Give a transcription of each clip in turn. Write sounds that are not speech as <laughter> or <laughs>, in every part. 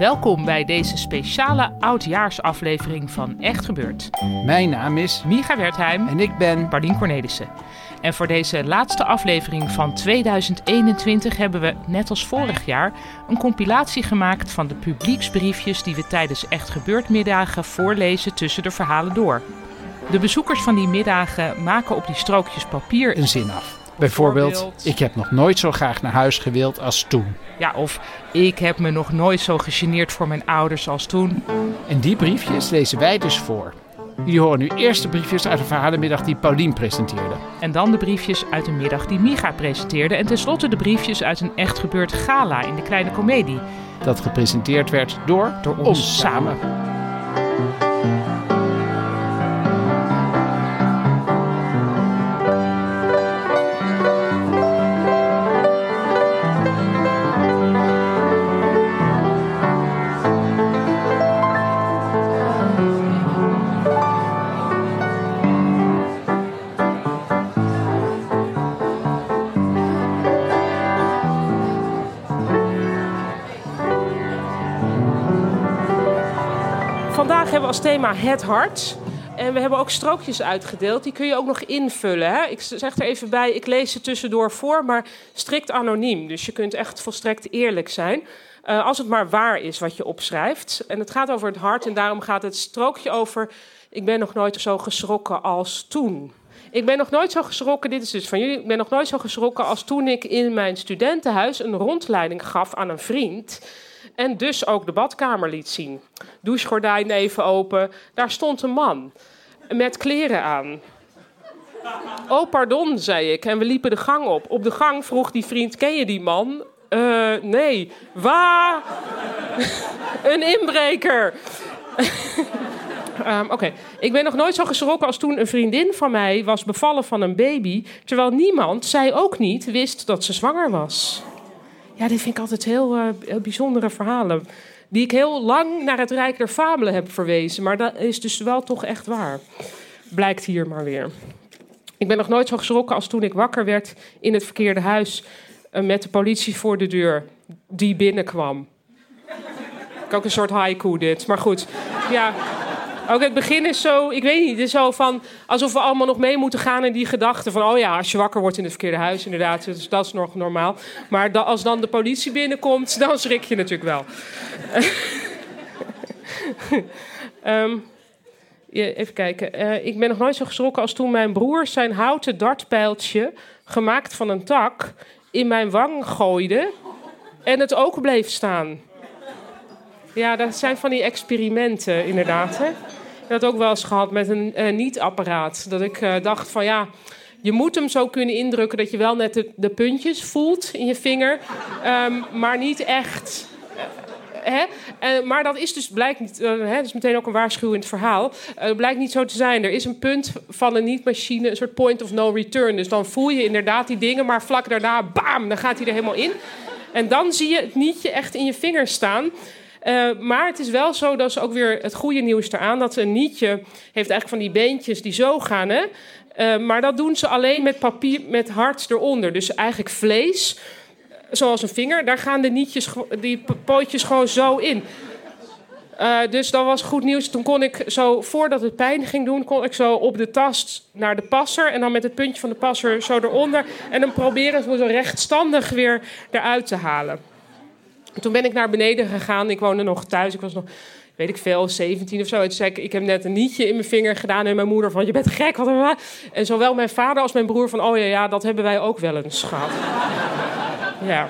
Welkom bij deze speciale oudjaarsaflevering van Echt Gebeurd. Mijn naam is Micha Wertheim en ik ben Pardien Cornelissen. En voor deze laatste aflevering van 2021 hebben we, net als vorig jaar, een compilatie gemaakt van de publieksbriefjes die we tijdens Echt Gebeurd middagen voorlezen tussen de verhalen door. De bezoekers van die middagen maken op die strookjes papier een zin af. Bijvoorbeeld, ik heb nog nooit zo graag naar huis gewild als toen. Ja, of ik heb me nog nooit zo gegeneerd voor mijn ouders als toen. En die briefjes lezen wij dus voor. Jullie horen nu eerst de briefjes uit de verhalenmiddag die Paulien presenteerde. En dan de briefjes uit de middag die Micha presenteerde. En tenslotte de briefjes uit een echt gebeurd gala in de kleine komedie. Dat gepresenteerd werd door, door ons, samen. Als thema het hart. En we hebben ook strookjes uitgedeeld. Die kun je ook nog invullen. Hè? Ik zeg er even bij, ik lees ze tussendoor voor, maar strikt anoniem. Dus je kunt echt volstrekt eerlijk zijn. Uh, als het maar waar is wat je opschrijft. En het gaat over het hart en daarom gaat het strookje over... ik ben nog nooit zo geschrokken als toen. Ik ben nog nooit zo geschrokken, dit is dus van jullie... ik ben nog nooit zo geschrokken als toen ik in mijn studentenhuis... een rondleiding gaf aan een vriend... En dus ook de badkamer liet zien. Douchegordijn even open. Daar stond een man. Met kleren aan. Oh, pardon, zei ik. En we liepen de gang op. Op de gang vroeg die vriend: Ken je die man? Uh, nee. Waar? <laughs> een inbreker. um, <laughs> Oké, ik ben nog nooit zo geschrokken als toen een vriendin van mij was bevallen van een baby, terwijl niemand, zij ook niet, wist dat ze zwanger was. Ja, dit vind ik altijd heel, uh, heel bijzondere verhalen. Die ik heel lang naar het Rijk der Fabelen heb verwezen. Maar dat is dus wel toch echt waar. Blijkt hier maar weer. Ik ben nog nooit zo geschrokken als toen ik wakker werd in het verkeerde huis. Uh, met de politie voor de deur die binnenkwam. Ik ook een soort haiku dit. Maar goed, ja. Ook het begin is zo, ik weet niet, het is zo van alsof we allemaal nog mee moeten gaan in die gedachte van, oh ja, als je wakker wordt in het verkeerde huis, inderdaad, dus dat is nog normaal. Maar als dan de politie binnenkomt, dan schrik je natuurlijk wel. <laughs> um, even kijken. Uh, ik ben nog nooit zo geschrokken als toen mijn broer zijn houten dartpijltje, gemaakt van een tak, in mijn wang gooide en het ook bleef staan. Ja, dat zijn van die experimenten, inderdaad. Hè? Dat ook wel eens gehad met een uh, niet-apparaat. Dat ik uh, dacht van ja, je moet hem zo kunnen indrukken dat je wel net de, puntjes voelt in je vinger, um, maar niet echt. Uh, hè? maar dat is dus blijkt niet, hè, dat is meteen ook een waarschuwend verhaal. Het blijkt niet zo te zijn. Er is een punt van een niet-machine, een soort point of no return. Dus dan voel je inderdaad die dingen, maar vlak daarna, bam, dan gaat hij er helemaal in. En dan zie je het nietje echt in je vinger staan. Uh, maar het is wel zo, dat is ook weer het goede nieuws eraan, dat een nietje heeft eigenlijk van die beentjes die zo gaan. Hè? Uh, maar dat doen ze alleen met papier, met hart eronder. Dus eigenlijk vlees, zoals een vinger, daar gaan de nietjes, die pootjes gewoon zo in. Dus dat was goed nieuws. Toen kon ik zo, voordat het pijn ging doen, kon ik zo op de tast naar de passer. En dan met het puntje van de passer zo eronder. En dan proberen ze zo rechtstandig weer eruit te halen. Toen ben ik naar beneden gegaan. Ik woonde nog thuis. Ik was nog, weet ik veel, 17 of zo. toen zei ik, ik heb net een nietje in mijn vinger gedaan. En mijn moeder van, je bent gek. Wat en zowel mijn vader als mijn broer van, oh ja, ja, dat hebben wij ook wel eens gehad. <laughs> ja.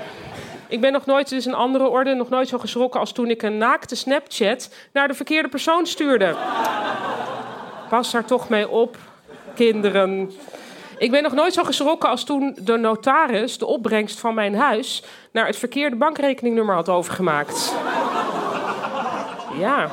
Ik ben nog nooit, dus een andere orde, nog nooit zo geschrokken als toen ik een naakte Snapchat naar de verkeerde persoon stuurde. Pas daar toch mee op, kinderen. Ik ben nog nooit zo geschrokken als toen de notaris de opbrengst van mijn huis naar het verkeerde bankrekeningnummer had overgemaakt. Ja.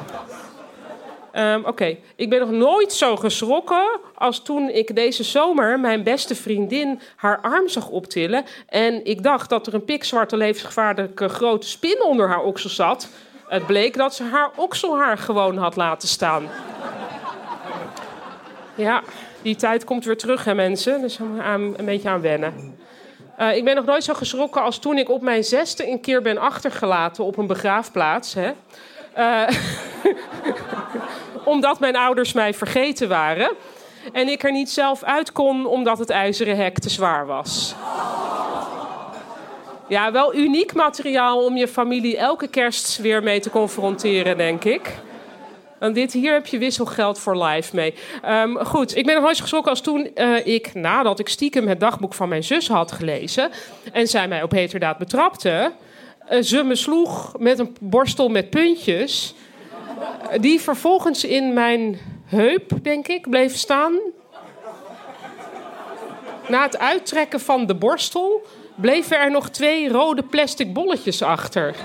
Ehm, Oké, ik ben nog nooit zo geschrokken als toen ik deze zomer mijn beste vriendin haar arm zag optillen. En ik dacht dat er een pikzwarte levensgevaarlijke grote spin onder haar oksel zat. Het bleek dat ze haar okselhaar gewoon had laten staan. Ja, die tijd komt weer terug, hè mensen. Dus aan, een beetje aan wennen. Uh, ik ben nog nooit zo geschrokken als toen ik op mijn zesde een keer ben achtergelaten op een begraafplaats. Hè. Uh, <laughs> omdat mijn ouders mij vergeten waren. En ik er niet zelf uit kon omdat het ijzeren hek te zwaar was. Ja, wel uniek materiaal om je familie elke kerst weer mee te confronteren, denk ik. Dit hier heb je wisselgeld voor life mee. Um, goed, ik ben nog geschrokken als toen uh, ik, nadat ik stiekem het dagboek van mijn zus had gelezen... en zij mij op heterdaad betrapte... Uh, ze me sloeg met een borstel met puntjes... Die vervolgens in mijn heup, denk ik, bleef staan. Na het uittrekken van de borstel bleven er nog twee rode plastic bolletjes achter.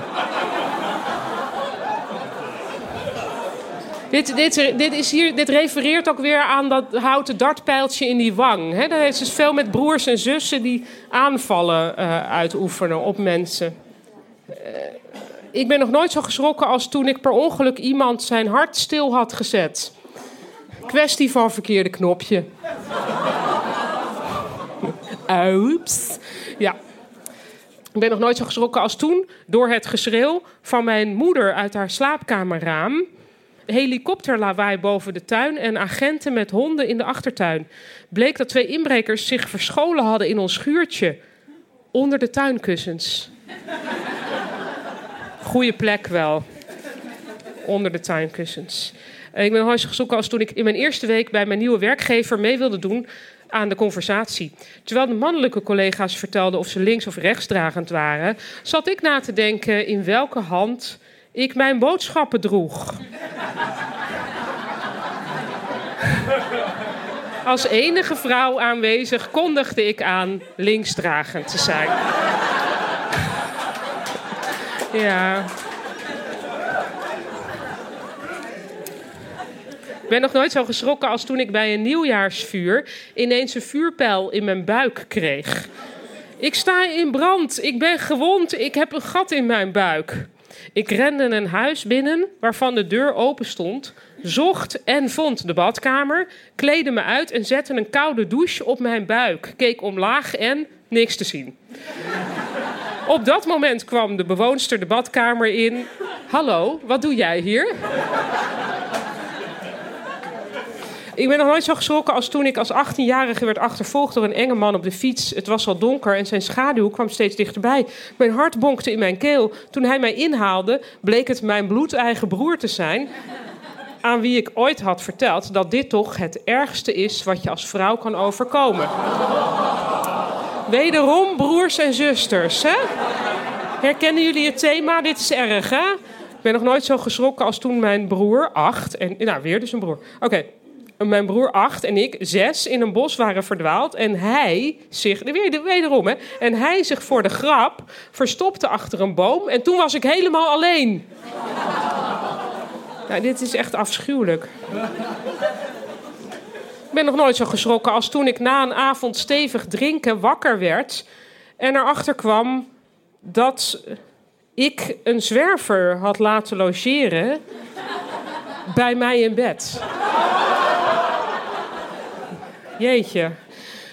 Dit, dit, dit, is hier, dit refereert ook weer aan dat houten dartpijltje in die wang. He, er is dus veel met broers en zussen die aanvallen uh, uitoefenen op mensen. Uh, ik ben nog nooit zo geschrokken als toen ik per ongeluk iemand zijn hart stil had gezet. Kwestie van verkeerde knopje. Oeps. Ja. Ik ben nog nooit zo geschrokken als toen door het geschreeuw van mijn moeder uit haar slaapkamerraam helikopterlawaai boven de tuin en agenten met honden in de achtertuin. Bleek dat twee inbrekers zich verscholen hadden in ons schuurtje. Onder de tuinkussens. Goeie plek wel. Onder de tuinkussens. Ik ben zo geschrokken als toen ik in mijn eerste week bij mijn nieuwe werkgever mee wilde doen aan de conversatie. Terwijl de mannelijke collega's vertelden of ze links of rechtsdragend waren, zat ik na te denken in welke hand ik mijn boodschappen droeg. Als enige vrouw aanwezig kondigde ik aan linksdragend te zijn. Ja. Ik ben nog nooit zo geschrokken als toen ik bij een nieuwjaarsvuur ineens een vuurpijl in mijn buik kreeg. Ik sta in brand, ik ben gewond, ik heb een gat in mijn buik. Ik rende een huis binnen waarvan de deur open stond, zocht en vond de badkamer, kleedde me uit en zette een koude douche op mijn buik. Keek omlaag en niks te zien. Op dat moment kwam de bewoonster de badkamer in. Hallo, wat doe jij hier? Ik ben nog nooit zo geschrokken als toen ik als 18-jarige werd achtervolgd door een enge man op de fiets. Het was al donker en zijn schaduw kwam steeds dichterbij. Mijn hart bonkte in mijn keel. Toen hij mij inhaalde, bleek het mijn bloedeigen broer te zijn. Aan wie ik ooit had verteld dat dit toch het ergste is wat je als vrouw kan overkomen. Wederom broers en zusters, hè? Herkennen jullie het thema? Dit is erg, hè? Ik ben nog nooit zo geschrokken als toen mijn broer, acht, en nou weer dus een broer. Oké, mijn broer acht en ik zes in een bos waren verdwaald. En hij zich, wederom hè, en hij zich voor de grap verstopte achter een boom. En toen was ik helemaal alleen. <laughs> Nou, dit is echt afschuwelijk. Ik ben nog nooit zo geschrokken als toen ik na een avond stevig drinken wakker werd. En erachter kwam dat ik een zwerver had laten logeren bij mij in bed. Jeetje.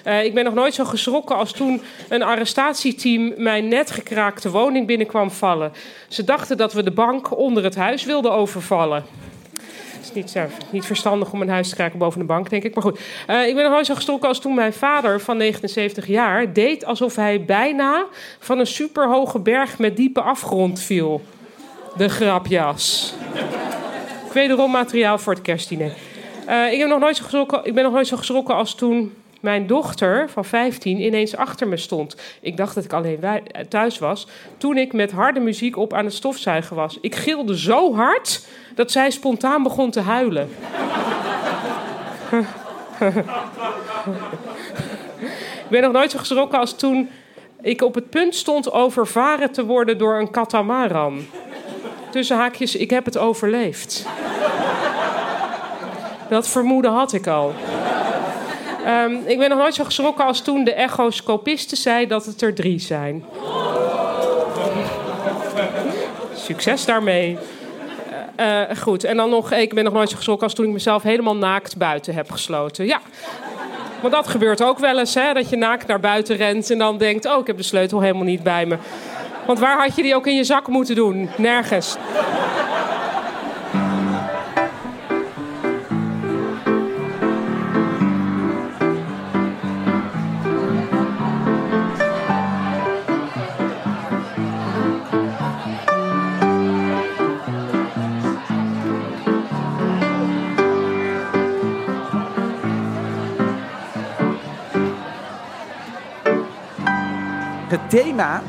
Uh, ik ben nog nooit zo geschrokken als toen een arrestatieteam mijn net gekraakte woning binnenkwam vallen. Ze dachten dat we de bank onder het huis wilden overvallen. Is niet, niet verstandig om een huis te kraken boven de bank, denk ik. Maar goed, uh, ik ben nog nooit zo geschrokken als toen mijn vader van 79 jaar deed alsof hij bijna van een superhoge berg met diepe afgrond viel. De grapjas. Wederom materiaal voor het kerstdiner. Uh, ik, heb nog nooit zo geschrokken, ik ben nog nooit zo geschrokken als toen mijn dochter van 15 ineens achter me stond. Ik dacht dat ik alleen thuis was. Toen ik met harde muziek op aan het stofzuigen was. Ik gilde zo hard dat zij spontaan begon te huilen. <laughs> ik ben nog nooit zo geschrokken als toen ik op het punt stond overvaren te worden door een katamaran. Tussen haakjes, ik heb het overleefd. Dat vermoeden had ik al. Ehm, ik ben nog nooit zo geschrokken als toen de echoscopiste zei dat het er drie zijn. Succes daarmee. Uh, goed, en dan nog, ik ben nog nooit zo geschrokken als toen ik mezelf helemaal naakt buiten heb gesloten. Ja, want dat gebeurt ook wel eens, hè, dat je naakt naar buiten rent en dan denkt: Oh, ik heb de sleutel helemaal niet bij me. Want waar had je die ook in je zak moeten doen? Nergens.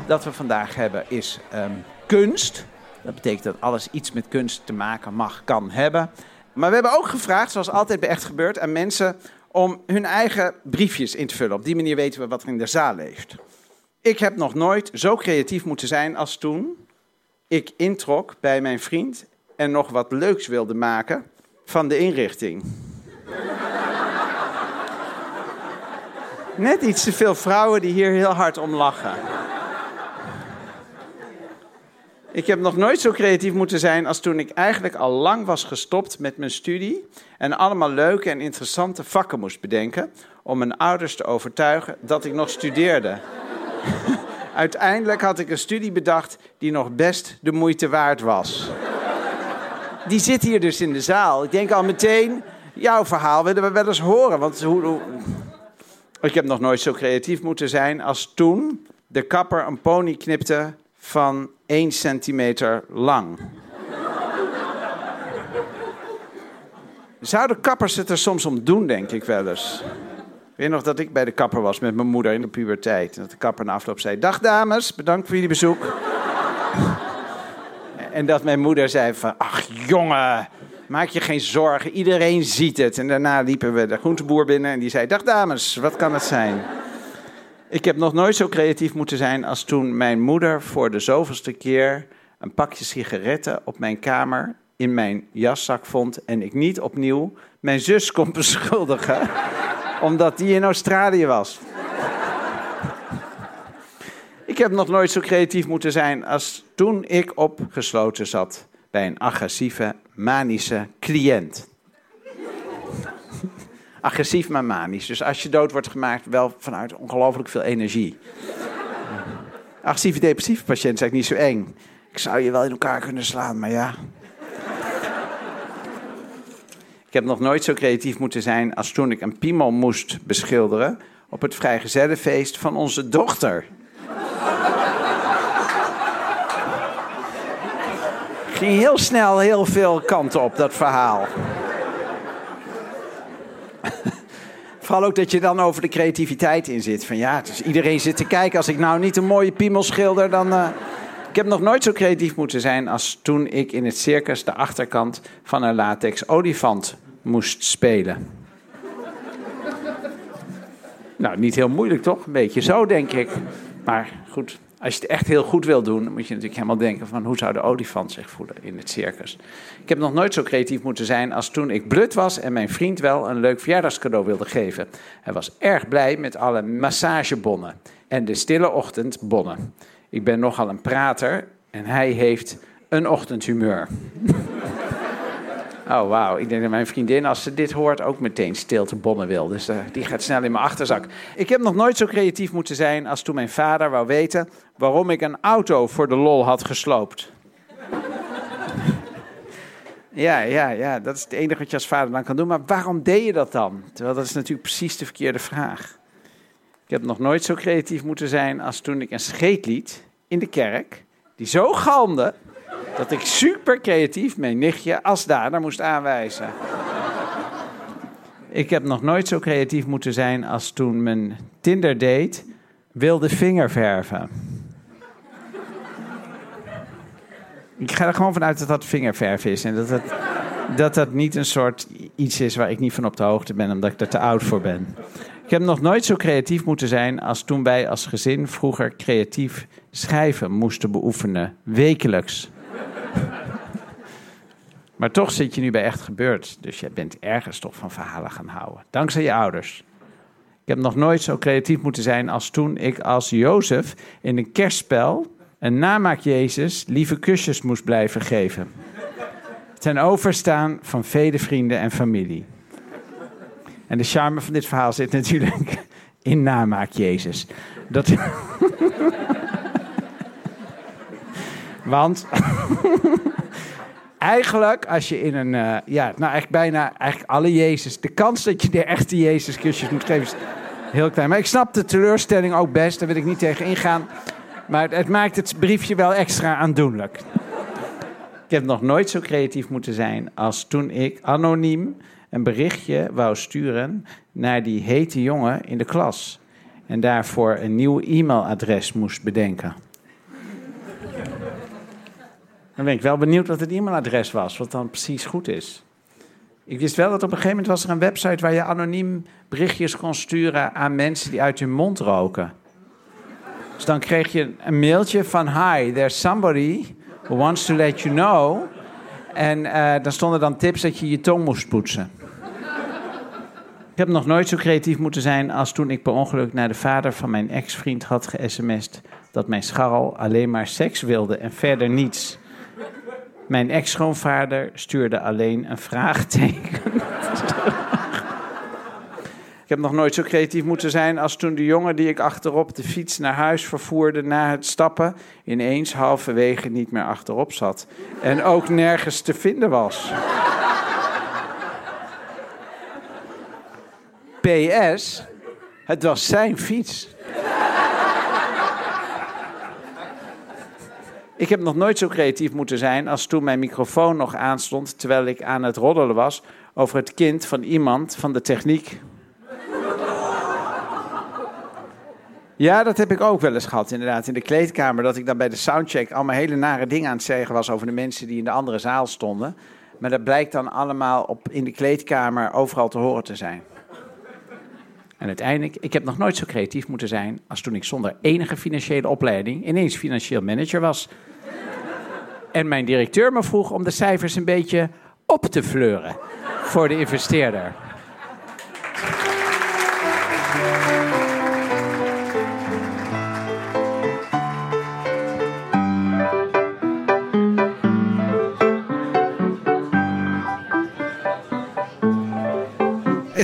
Dat we vandaag hebben is ehm, kunst. Dat betekent dat alles iets met kunst te maken mag, kan hebben. Maar we hebben ook gevraagd, zoals altijd bij Echt Gebeurd, aan mensen om hun eigen briefjes in te vullen. Op die manier weten we wat er in de zaal leeft. Ik heb nog nooit zo creatief moeten zijn als toen ik introk bij mijn vriend en nog wat leuks wilde maken van de inrichting. Net iets te veel vrouwen die hier heel hard om lachen. Ik heb nog nooit zo creatief moeten zijn als toen ik eigenlijk al lang was gestopt met mijn studie en allemaal leuke en interessante vakken moest bedenken om mijn ouders te overtuigen dat ik nog studeerde. <laughs> Uiteindelijk had ik een studie bedacht die nog best de moeite waard was. Die zit hier dus in de zaal. Ik denk al meteen, jouw verhaal willen we wel eens horen. Want hoe, ik heb nog nooit zo creatief moeten zijn als toen de kapper een pony knipte van 1 centimeter lang. Zouden kappers het er soms om doen, denk ik wel eens. Weet nog dat ik bij de kapper was met mijn moeder in de puberteit. En dat de kapper na afloop zei: Dag dames, bedankt voor jullie bezoek. <laughs> en dat mijn moeder zei: van, Ach jongen, Maak je geen zorgen, iedereen ziet het. En daarna liepen we de groenteboer binnen en die zei: Dag dames, wat kan het zijn? Ik heb nog nooit zo creatief moeten zijn als toen mijn moeder voor de zoveelste keer een pakje sigaretten op mijn kamer in mijn jaszak vond en ik niet opnieuw mijn zus kon <laughs> beschuldigen omdat die in Australië was. Ik heb nog nooit zo creatief moeten zijn als toen ik opgesloten zat bij een agressieve, manische cliënt. Agressief, maar manisch. Dus als je dood wordt gemaakt, wel vanuit ongelooflijk veel energie. Agressieve, depressieve patiënt is eigenlijk niet zo eng. Ik zou je wel in elkaar kunnen slaan, maar ja. Ik heb nog nooit zo creatief moeten zijn als toen ik een piemel moest beschilderen op het vrijgezellenfeest van onze dochter. ging heel snel heel veel kanten op, dat verhaal. Vooral ook dat je dan over de creativiteit in zit. Van ja, dus iedereen zit te kijken. Als ik nou niet een mooie piemel schilder, dan... Uh... Ik heb nog nooit zo creatief moeten zijn als toen ik in het circus de achterkant van een latex olifant moest spelen. nou, niet heel moeilijk toch? Een beetje zo, denk ik. Maar goed, als je het echt heel goed wil doen, moet je natuurlijk helemaal denken van hoe zou de olifant zich voelen in het circus. Ik heb nog nooit zo creatief moeten zijn als toen ik blut was en mijn vriend wel een leuk verjaardagscadeau wilde geven. Hij was erg blij met alle massagebonnen en de stille ochtendbonnen. Ik ben nogal een prater en hij heeft een ochtendhumeur. Oh, wauw. Ik denk dat mijn vriendin, als ze dit hoort, ook meteen stilte bonnen wil. Dus uh, die gaat snel in mijn achterzak. Ik heb nog nooit zo creatief moeten zijn als toen mijn vader wou weten waarom ik een auto voor de lol had gesloopt. <laughs> ja, ja, ja. Dat is het enige wat je als vader dan kan doen. Maar waarom deed je dat dan? Terwijl dat is natuurlijk precies de verkeerde vraag. Ik heb nog nooit zo creatief moeten zijn als toen ik een scheet liet in de kerk. Die zo galmde dat ik super creatief mijn nichtje als dader moest aanwijzen. Ik heb nog nooit zo creatief moeten zijn als toen mijn Tinder date wilde vingerverven. Ik ga er gewoon vanuit dat dat vingerverf is en dat dat, dat, dat niet een soort iets is waar ik niet van op de hoogte ben, omdat ik er te oud voor ben. Ik heb nog nooit zo creatief moeten zijn als toen wij als gezin vroeger creatief schrijven moesten beoefenen, wekelijks. Maar toch zit je nu bij Echt Gebeurd, dus je bent ergens toch van verhalen gaan houden. Dankzij je ouders. Ik heb nog nooit zo creatief moeten zijn als toen ik als Jozef in een kerstspel een namaak Jezus lieve kusjes moest blijven geven. Ten overstaan van vele vrienden en familie. En de charme van dit verhaal zit natuurlijk in namaak Jezus. Dat... <laughs> Want <laughs> eigenlijk, als je in een, uh, ja, nou eigenlijk bijna eigenlijk alle Jezus, de kans dat je de echte Jezus kusjes moet geven is heel klein. Maar ik snap de teleurstelling ook best, daar wil ik niet tegen ingaan. Maar het maakt het briefje wel extra aandoenlijk. Ik heb nog nooit zo creatief moeten zijn als toen ik anoniem een berichtje wou sturen naar die hete jongen in de klas. En daarvoor een nieuw e-mailadres moest bedenken. Dan ben ik wel benieuwd wat het e-mailadres was, wat dan precies goed is. Ik wist wel dat op een gegeven moment was er een website waar je anoniem berichtjes kon sturen aan mensen die uit hun mond roken. Dus dan kreeg je een mailtje van hi, there's somebody who wants to let you know. En uh, dan stonden dan tips dat je je tong moest poetsen. Ik heb nog nooit zo creatief moeten zijn als toen ik per ongeluk naar de vader van mijn ex-vriend had ge-sms'd dat mijn scharrel alleen maar seks wilde en verder niets. Mijn ex-schoonvader stuurde alleen een vraagteken. <laughs> ik heb nog nooit zo creatief moeten zijn als toen de jongen die ik achterop de fiets naar huis vervoerde na het stappen ineens halverwege niet meer achterop zat en ook nergens te vinden was. PS, het was zijn fiets. Ik heb nog nooit zo creatief moeten zijn als toen mijn microfoon nog aanstond terwijl ik aan het roddelen was over het kind van iemand van de techniek. <laughs> Ja, dat heb ik ook wel eens gehad, inderdaad, in de kleedkamer. Dat ik dan bij de soundcheck allemaal hele nare dingen aan het zeggen was over de mensen die in de andere zaal stonden. Maar dat blijkt dan allemaal op, in de kleedkamer overal te horen te zijn. En uiteindelijk, ik heb nog nooit zo creatief moeten zijn als toen ik zonder enige financiële opleiding ineens financieel manager was. En mijn directeur me vroeg om de cijfers een beetje op te fleuren voor de investeerder.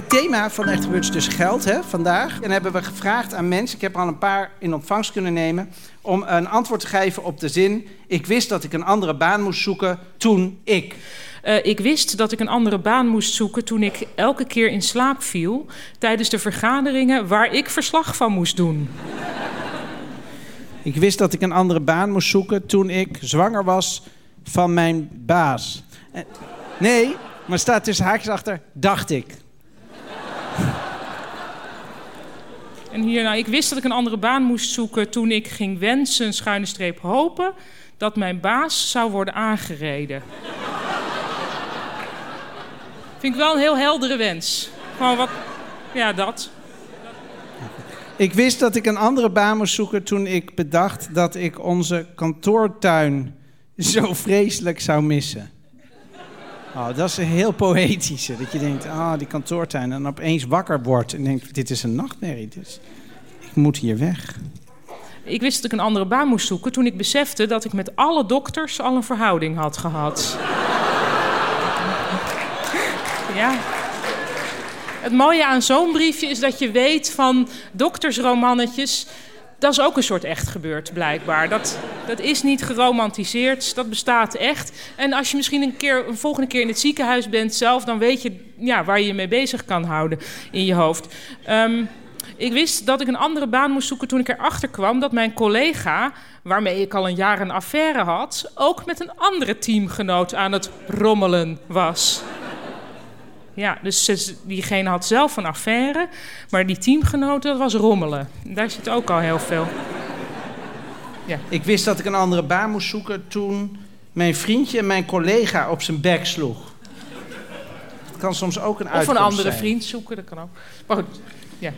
Het thema van Echt is dus geld hè, vandaag. En hebben we gevraagd aan mensen, ik heb er al een paar in ontvangst kunnen nemen... om een antwoord te geven op de zin... ik wist dat ik een andere baan moest zoeken toen ik... Uh, ik wist dat ik een andere baan moest zoeken toen ik elke keer in slaap viel tijdens de vergaderingen waar ik verslag van moest doen. Ik wist dat ik een andere baan moest zoeken toen ik zwanger was van mijn baas. Uh, nee, maar staat tussen haakjes achter, dacht ik. En nou, ik wist dat ik een andere baan moest zoeken toen ik ging wensen, schuine streep hopen, dat mijn baas zou worden aangereden. Vind ik wel een heel heldere wens. Gewoon wat, ja, dat. Ik wist dat ik een andere baan moest zoeken toen ik bedacht dat ik onze kantoortuin zo vreselijk zou missen. Oh, dat is een heel poëtische. Dat je denkt, ah, die kantoortuin. En opeens wakker wordt en denkt, dit is een nachtmerrie. Dus ik moet hier weg. Ik wist dat ik een andere baan moest zoeken toen ik besefte dat ik met alle dokters al een verhouding had gehad. <laughs> ja. Het mooie aan zo'n briefje is dat je weet van doktersromannetjes dat is ook een soort echt gebeurd, blijkbaar. Dat, dat is niet geromantiseerd, dat bestaat echt. En als je misschien een, keer, een volgende keer in het ziekenhuis bent zelf... dan weet je ja, waar je je mee bezig kan houden in je hoofd. Um, ik wist dat ik een andere baan moest zoeken toen ik erachter kwam... dat mijn collega, waarmee ik al een jaar een affaire had... ook met een andere teamgenoot aan het rommelen was... Ja, dus diegene had zelf een affaire, maar die teamgenoten, dat was rommelen. Daar zit ook al heel veel. Ja. Ik wist dat ik een andere baan moest zoeken toen mijn vriendje en mijn collega op zijn bek sloeg. kan soms ook een Of uitkomst een andere zijn. vriend zoeken, dat kan ook. Maar goed,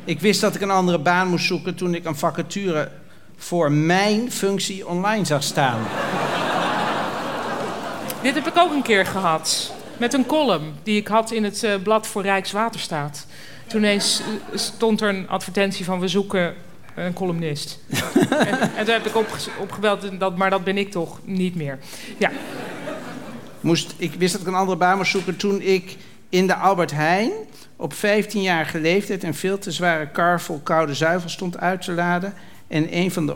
Ik wist dat ik een andere baan moest zoeken toen ik een vacature voor mijn functie online zag staan. dit heb ik ook een keer gehad. Met een column die ik had in het eh, blad voor Rijkswaterstaat. Toen ineens eh, stond er een advertentie van we zoeken een columnist. <laughs> en, en toen heb ik opge- opgebeld, dat, maar dat ben ik toch niet meer. Ja, Moest, ik wist dat ik een andere baan moest zoeken toen ik in de Albert Heijn op 15-jarige leeftijd een veel te zware kar vol koude zuivel stond uit te laden. En een van de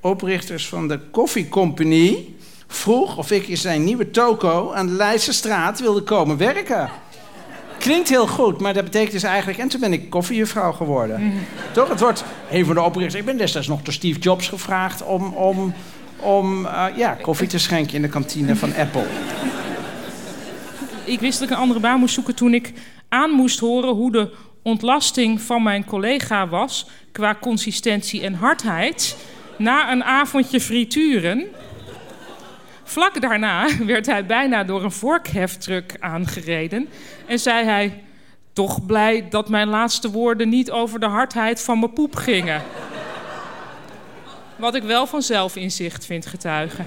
oprichters van de Coffee Company vroeg of ik in zijn nieuwe toko aan de Leidse straat wilde komen werken. Klinkt heel goed, maar dat betekent dus eigenlijk... En toen ben ik koffiejuffrouw geworden. Toch? Het wordt een van de oprichters... Ik ben destijds nog door Steve Jobs gevraagd om, om, om eh, ja, koffie te schenken in de kantine van Apple. ik wist dat ik een andere baan moest zoeken toen ik aan moest horen hoe de ontlasting van mijn collega was qua consistentie en hardheid na een avondje frituren. Vlak daarna <laughs> werd hij bijna door een vorkheftruck aangereden en zei hij: Toch blij dat mijn laatste woorden niet over de hardheid van mijn poep gingen. Wat ik wel van zelfinzicht vind getuigen.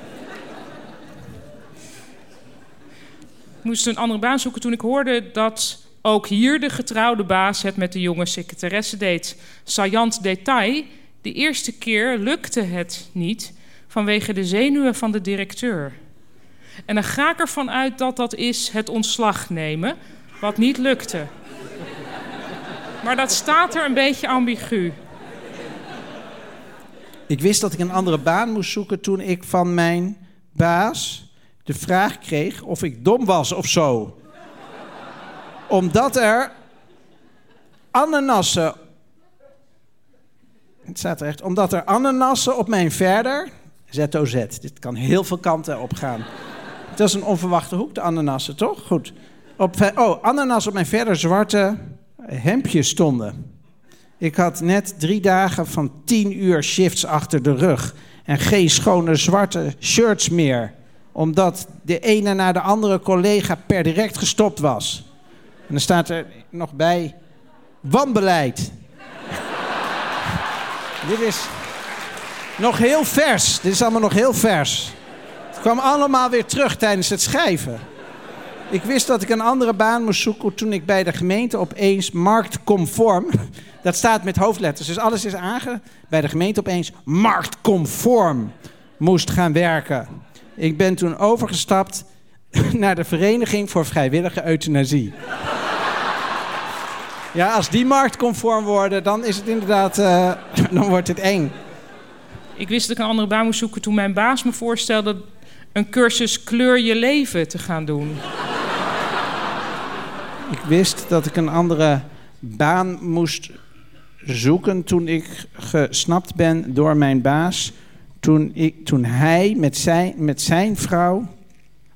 Ik moest een andere baan zoeken toen ik hoorde dat ook hier de getrouwde baas het met de jonge secretaresse deed. Saillant detail, de eerste keer lukte het niet vanwege de zenuwen van de directeur. En dan ga ik ervan uit dat dat is het ontslag nemen, wat niet lukte. Maar dat staat er een beetje ambigu. Ik wist dat ik een andere baan moest zoeken toen ik van mijn baas de vraag kreeg of ik dom was of zo. Omdat er ananassen. Het staat er echt. Omdat er ananassen op mijn verder. ZOZ. Dit kan heel veel kanten op gaan. Dat is een onverwachte hoek, de ananassen, toch? Goed. Op, oh, ananas op mijn verder zwarte hemdje stonden. Ik had net drie dagen van tien uur shifts achter de rug. En geen schone zwarte shirts meer. Omdat de ene na de andere collega per direct gestopt was. En dan staat er nog bij... Wanbeleid. <laughs> Dit is nog heel vers. Dit is allemaal nog heel vers. Het kwam allemaal weer terug tijdens het schrijven. Ik wist dat ik een andere baan moest zoeken toen ik bij de gemeente opeens marktconform. <laughs> Dat staat met hoofdletters, dus alles is aange. Bij de gemeente opeens marktconform moest gaan werken. Ik ben toen overgestapt <laughs> naar de Vereniging voor Vrijwillige Euthanasie. Ja, als die marktconform worden, dan is het inderdaad. eh, <laughs> dan wordt het eng. Ik wist dat ik een andere baan moest zoeken toen mijn baas me voorstelde een cursus kleur je leven te gaan doen. Ik wist dat ik een andere baan moest zoeken toen ik gesnapt ben door mijn baas. Toen, ik, toen hij met zijn, met zijn vrouw.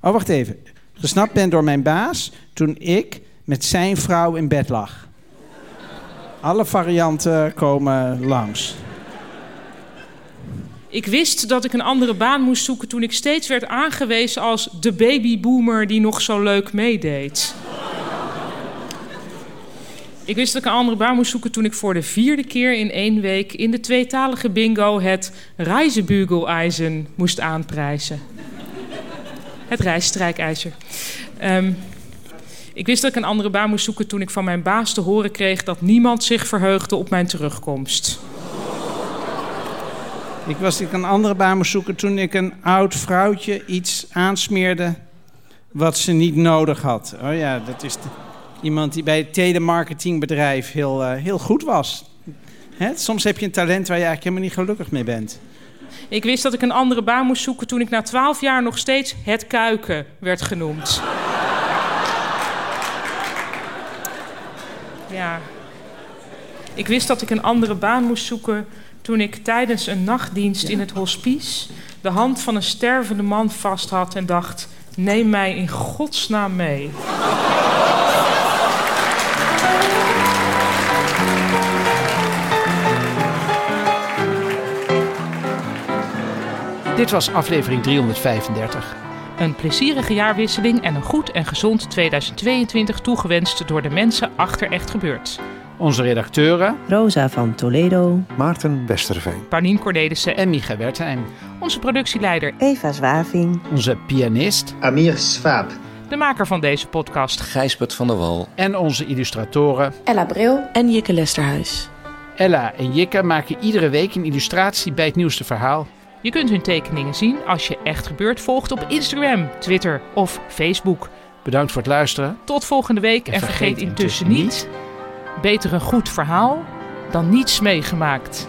Oh, wacht even. Gesnapt ben door mijn baas toen ik met zijn vrouw in bed lag. Alle varianten komen langs. Ik wist dat ik een andere baan moest zoeken toen ik steeds werd aangewezen als de babyboomer die nog zo leuk meedeed. Ik wist dat ik een andere baan moest zoeken toen ik voor de vierde keer in één week in de tweetalige bingo het Reisebügeleisen moest aanprijzen. Het reisstrijkijzer. Ehm, ik wist dat ik een andere baan moest zoeken toen ik van mijn baas te horen kreeg dat niemand zich verheugde op mijn terugkomst. Ik was ik een andere baan moest zoeken toen ik een oud vrouwtje iets aansmeerde wat ze niet nodig had. Oh ja, dat is iemand die bij het telemarketingbedrijf heel, eh, heel goed was. Hè? Soms heb je een talent waar je eigenlijk helemaal niet gelukkig mee bent. Ik wist dat ik een andere baan moest zoeken toen ik na twaalf jaar nog steeds het kuiken werd genoemd. Ja. Ik wist dat ik een andere baan moest zoeken toen ik tijdens een nachtdienst in het hospice de hand van een stervende man vast had en dacht: neem mij in godsnaam mee. Dit was aflevering 335. Een plezierige jaarwisseling en een goed en gezond 2022 toegewenst door de mensen achter Echt Gebeurd. Onze redacteuren Rosa van Toledo, Maarten Westerveen, Paulien Cornelissen en Micha Wertheim. Onze productieleider Eva Zwaving, Onze pianist Amir Swaap. De maker van deze podcast Gijsbert van der Wal. En onze illustratoren Ella Bril en Jikke Lesterhuis. Ella en Jikke maken iedere week een illustratie bij het nieuwste verhaal. Je kunt hun tekeningen zien als je Echt Gebeurd volgt op Instagram, Twitter of Facebook. Bedankt voor het luisteren. Tot volgende week en, en vergeet, vergeet intussen niet... Beter een goed verhaal dan niets meegemaakt.